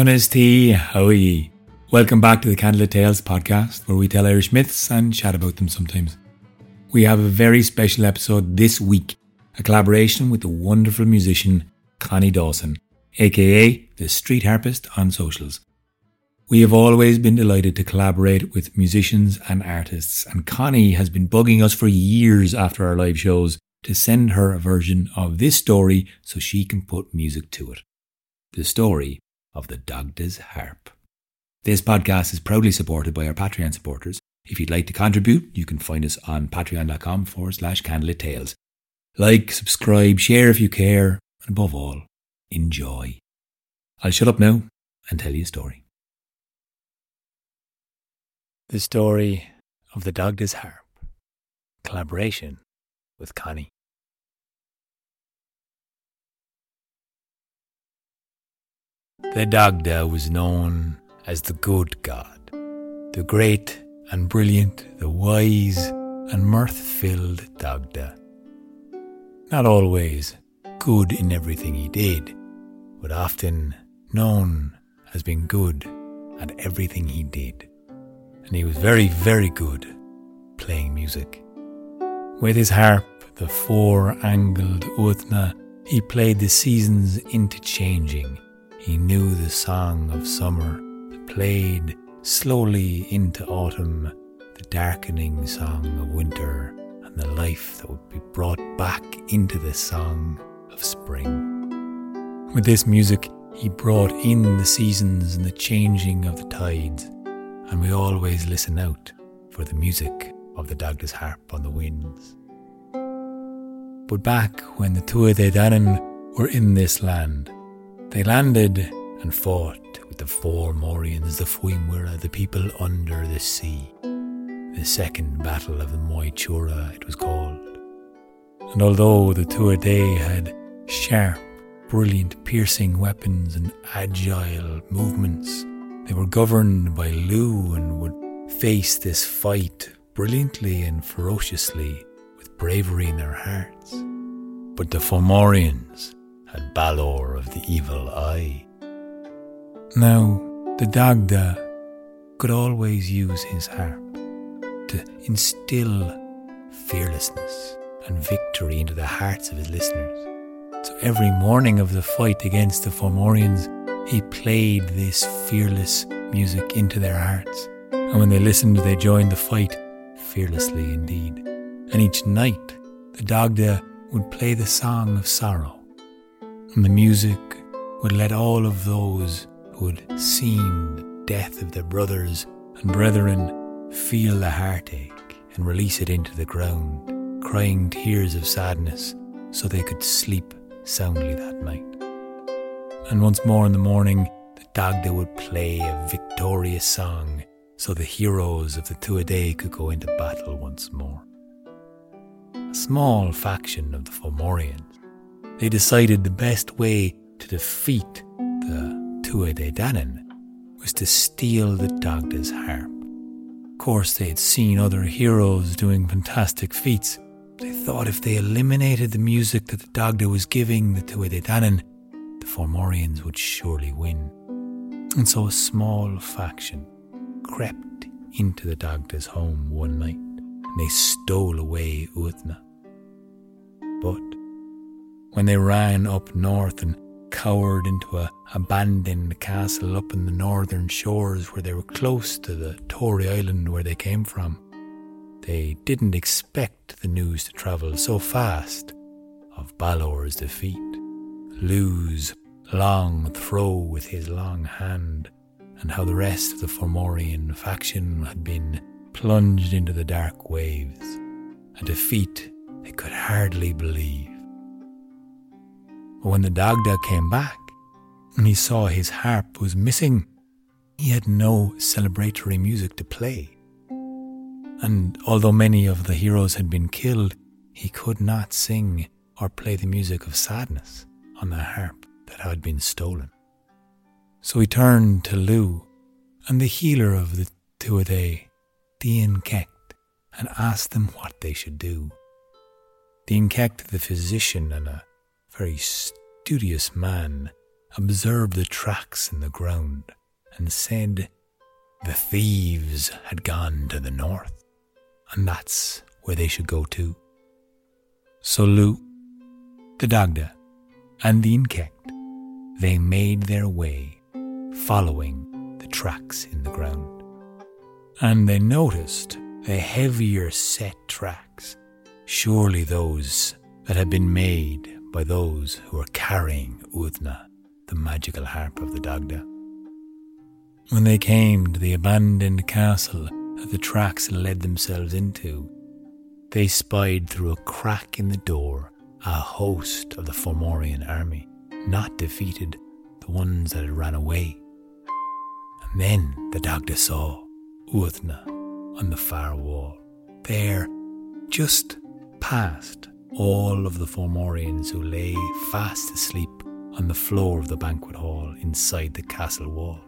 Cunnasty, how are ye? Welcome back to the Candlelit Tales podcast, where we tell Irish myths and chat about them sometimes. We have a very special episode this week, a collaboration with the wonderful musician Connie Dawson, aka the street harpist on socials. We have always been delighted to collaborate with musicians and artists, and Connie has been bugging us for years after our live shows to send her a version of this story so she can put music to it. The story of the Dagda's Harp. This podcast is proudly supported by our Patreon supporters. If you'd like to contribute, you can find us on patreon.com forward slash candlelit tales. Like, subscribe, share if you care, and above all, enjoy. I'll shut up now and tell you a story. The story of the Dagda's Harp. Collaboration with Connie. The Dagda was known as the good god, the great and brilliant, the wise and mirth filled Dagda. Not always good in everything he did, but often known as being good at everything he did. And he was very, very good playing music. With his harp, the four angled Uathna, he played the seasons into changing. He knew the song of summer, that played slowly into autumn, the darkening song of winter, and the life that would be brought back into the song of spring. With this music, he brought in the seasons and the changing of the tides, and we always listen out for the music of the Dagda's harp on the winds. But back when the Tuatha Dé Danann were in this land, they landed and fought with the Fomorians, the Fuimura, the people under the sea. The second battle of the Moytura, it was called. And although the Tuatha had sharp, brilliant, piercing weapons and agile movements, they were governed by Lugh and would face this fight brilliantly and ferociously with bravery in their hearts. But the Fomorians had Balor of the Evil Eye. Now, the Dagda could always use his harp to instill fearlessness and victory into the hearts of his listeners. So every morning of the fight against the Fomorians, he played this fearless music into their hearts. And when they listened, they joined the fight fearlessly indeed. And each night, the Dagda would play the song of sorrow. And the music would let all of those who had seen the death of their brothers and brethren feel the heartache and release it into the ground, crying tears of sadness so they could sleep soundly that night. And once more in the morning, the Dagda would play a victorious song so the heroes of the Tuatha could go into battle once more. A small faction of the Fomorians, they decided the best way to defeat the Tuatha Dé Danann was to steal the Dagda's harp. Of course, they had seen other heroes doing fantastic feats. They thought if they eliminated the music that the Dagda was giving the Tuatha Dé Danann, the Fomorians would surely win. And so a small faction crept into the Dagda's home one night and they stole away Uathna. But when they ran up north and cowered into a abandoned castle up in the northern shores where they were close to the Tory Island where they came from, they didn't expect the news to travel so fast of Balor's defeat. Lugh's long throw with his long hand, and how the rest of the Fomorian faction had been plunged into the dark waves, a defeat they could hardly believe. When the Dagda came back and he saw his harp was missing, he had no celebratory music to play. And although many of the heroes had been killed, he could not sing or play the music of sadness on the harp that had been stolen. So he turned to Lugh and the healer of the Tuatha, Dian Cecht, and asked them what they should do. Dian Cecht, the physician and a very studious man, observed the tracks in the ground and said the thieves had gone to the north, and that's where they should go to. So Lugh, the Dagda, and Dian Cecht, they made their way, following the tracks in the ground. And they noticed the heavier set tracks, surely those that had been made by those who were carrying Uthna, the magical harp of the Dagda. When they came to the abandoned castle that the tracks led themselves into, they spied through a crack in the door a host of the Fomorian army, not defeated, the ones that had ran away. And then the Dagda saw Uthna on the far wall, there, just past all of the Fomorians who lay fast asleep on the floor of the banquet hall inside the castle wall.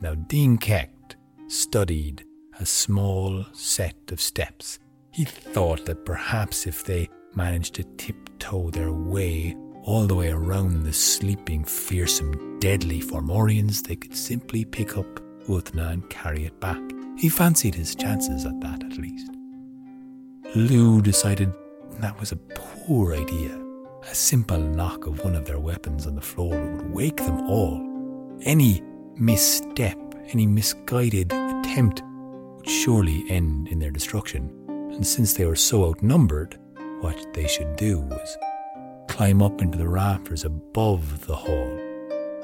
Now, Dian Cecht studied a small set of steps. He thought that perhaps if they managed to tiptoe their way all the way around the sleeping, fearsome, deadly Fomorians, they could simply pick up Uthna and carry it back. He fancied his chances at that, at least. Lugh decided that was a poor idea. A simple knock of one of their weapons on the floor would wake them all. Any misstep, any misguided attempt would surely end in their destruction. And since they were so outnumbered, what they should do was climb up into the rafters above the hall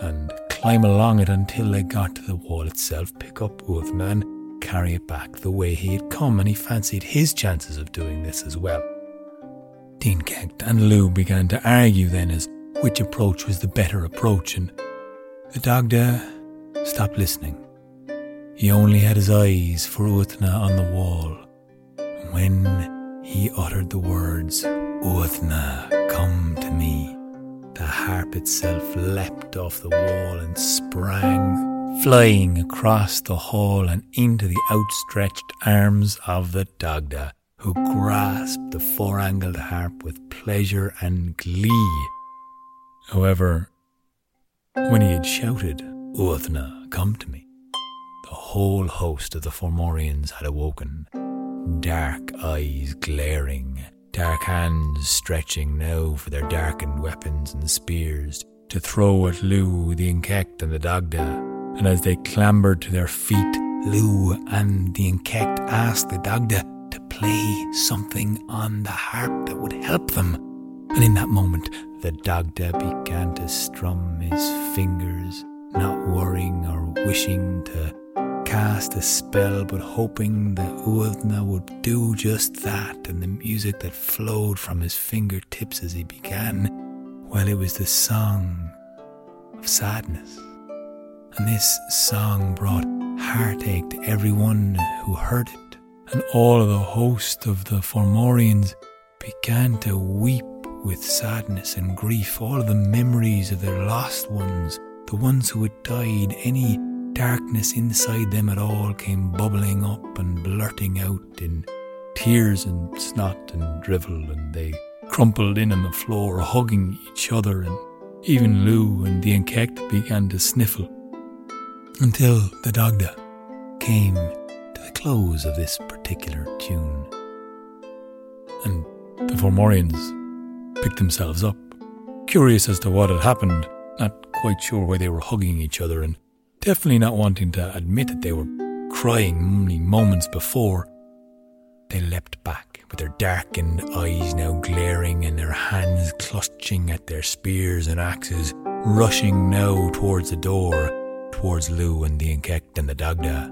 and climb along it until they got to the wall itself, pick up and carry it back the way he had come, and he fancied his chances of doing this as well. And Lugh began to argue then as which approach was the better approach, and the Dagda stopped listening. He only had his eyes for Uthna on the wall. When he uttered the words, Uthna, come to me, the harp itself leapt off the wall and sprang, flying across the hall and into the outstretched arms of the Dagda who grasped the four angled harp with pleasure and glee. However, when he had shouted, Uthna, come to me, the whole host of the Fomorians had awoken, dark eyes glaring, dark hands stretching now for their darkened weapons and spears to throw at Lugh, Dian Cecht, and the Dagda. And as they clambered to their feet, Lugh and Dian Cecht asked the Dagda to play something on the harp that would help them. And in that moment, the Dagda began to strum his fingers, not worrying or wishing to cast a spell, but hoping that Uthna would do just that, and the music that flowed from his fingertips as he began, well, it was the song of sadness. And this song brought heartache to everyone who heard it and all the host of the Fomorians began to weep with sadness and grief. All the memories of their lost ones, the ones who had died, any darkness inside them at all came bubbling up and blurting out in tears and snot and drivel, and they crumpled in on the floor, hugging each other, and even Lugh and Dian Cecht began to sniffle until the Dagda came to the close of this particular tune. And the Fomorians picked themselves up, curious as to what had happened, not quite sure why they were hugging each other, and definitely not wanting to admit that they were crying only moments before. They leapt back, with their darkened eyes now glaring and their hands clutching at their spears and axes, rushing now towards the door, towards Lugh and Dian Cecht and the Dagda.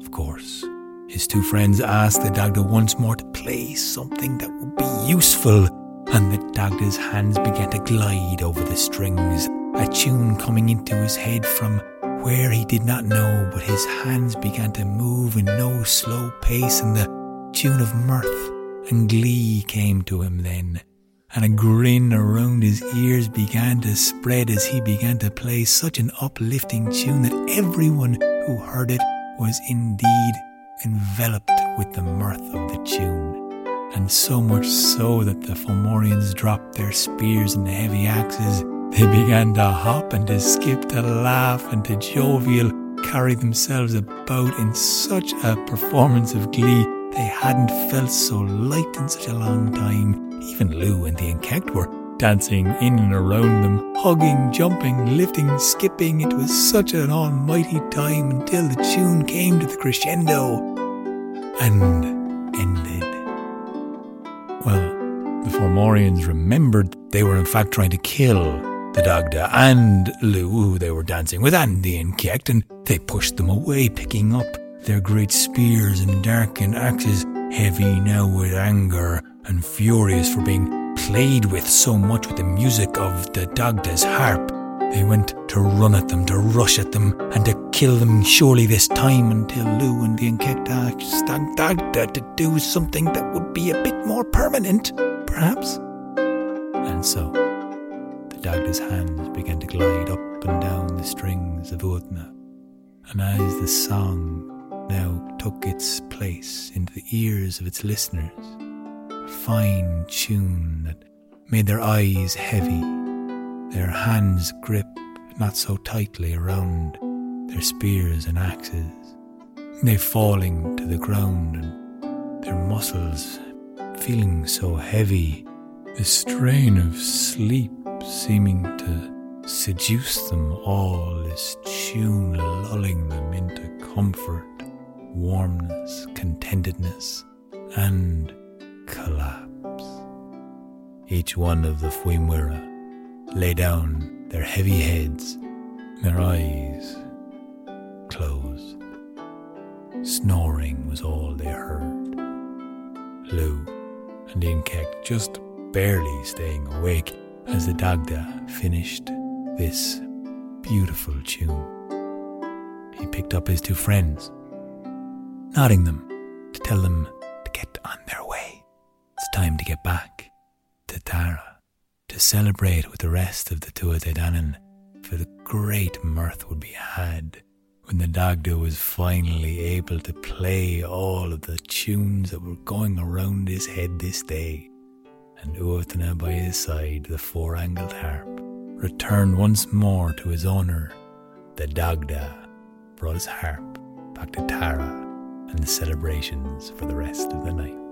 Of course, his two friends asked the Dagda once more to play something that would be useful, and the Dagda's hands began to glide over the strings, a tune coming into his head from where he did not know, but his hands began to move in no slow pace, and the tune of mirth and glee came to him then, and a grin around his ears began to spread as he began to play such an uplifting tune that everyone who heard it was indeed enveloped with the mirth of the tune, and so much so that the Fomorians dropped their spears and heavy axes, They began to hop and to skip, to laugh and to jovial, carry themselves about in such a performance of glee they hadn't felt so light in such a long time. Even Lugh and Dian Cecht were dancing in and around them, hugging, jumping, lifting, skipping. It was such an almighty time until the tune came to the crescendo and ended. Well, the Fomorians remembered they were in fact trying to kill the Dagda and Lugh, who they were dancing with, and Dian Cecht, and they pushed them away, picking up their great spears and darkened axes, heavy now with anger and furious for being played with so much with the music of the Dagda's harp. They went to run at them, to rush at them, and to kill them surely this time until Lugh and Dian Cecht asked Dagda to do something that would be a bit more permanent, perhaps. And so, the Dagda's hands began to glide up and down the strings of Uathna, and as the song now took its place into the ears of its listeners, fine tune that made their eyes heavy, their hands grip not so tightly around their spears and axes, they falling to the ground and their muscles feeling so heavy, the strain of sleep seeming to seduce them all, this tune lulling them into comfort warmness, contentedness, and collapse. Each one of the Fuimwira lay down their heavy heads, their eyes closed. Snoring was all they heard. Lugh and Inkect just barely staying awake as the Dagda finished this beautiful tune. He picked up his two friends nodding them to tell them to get on their way. Time to get back to Tara to celebrate with the rest of the Tuatha Danann, for the great mirth would be had when the Dagda was finally able to play all of the tunes that were going around his head this day, and Uathna by his side, the four angled harp, returned once more to his owner. The Dagda brought his harp back to Tara and the celebrations for the rest of the night.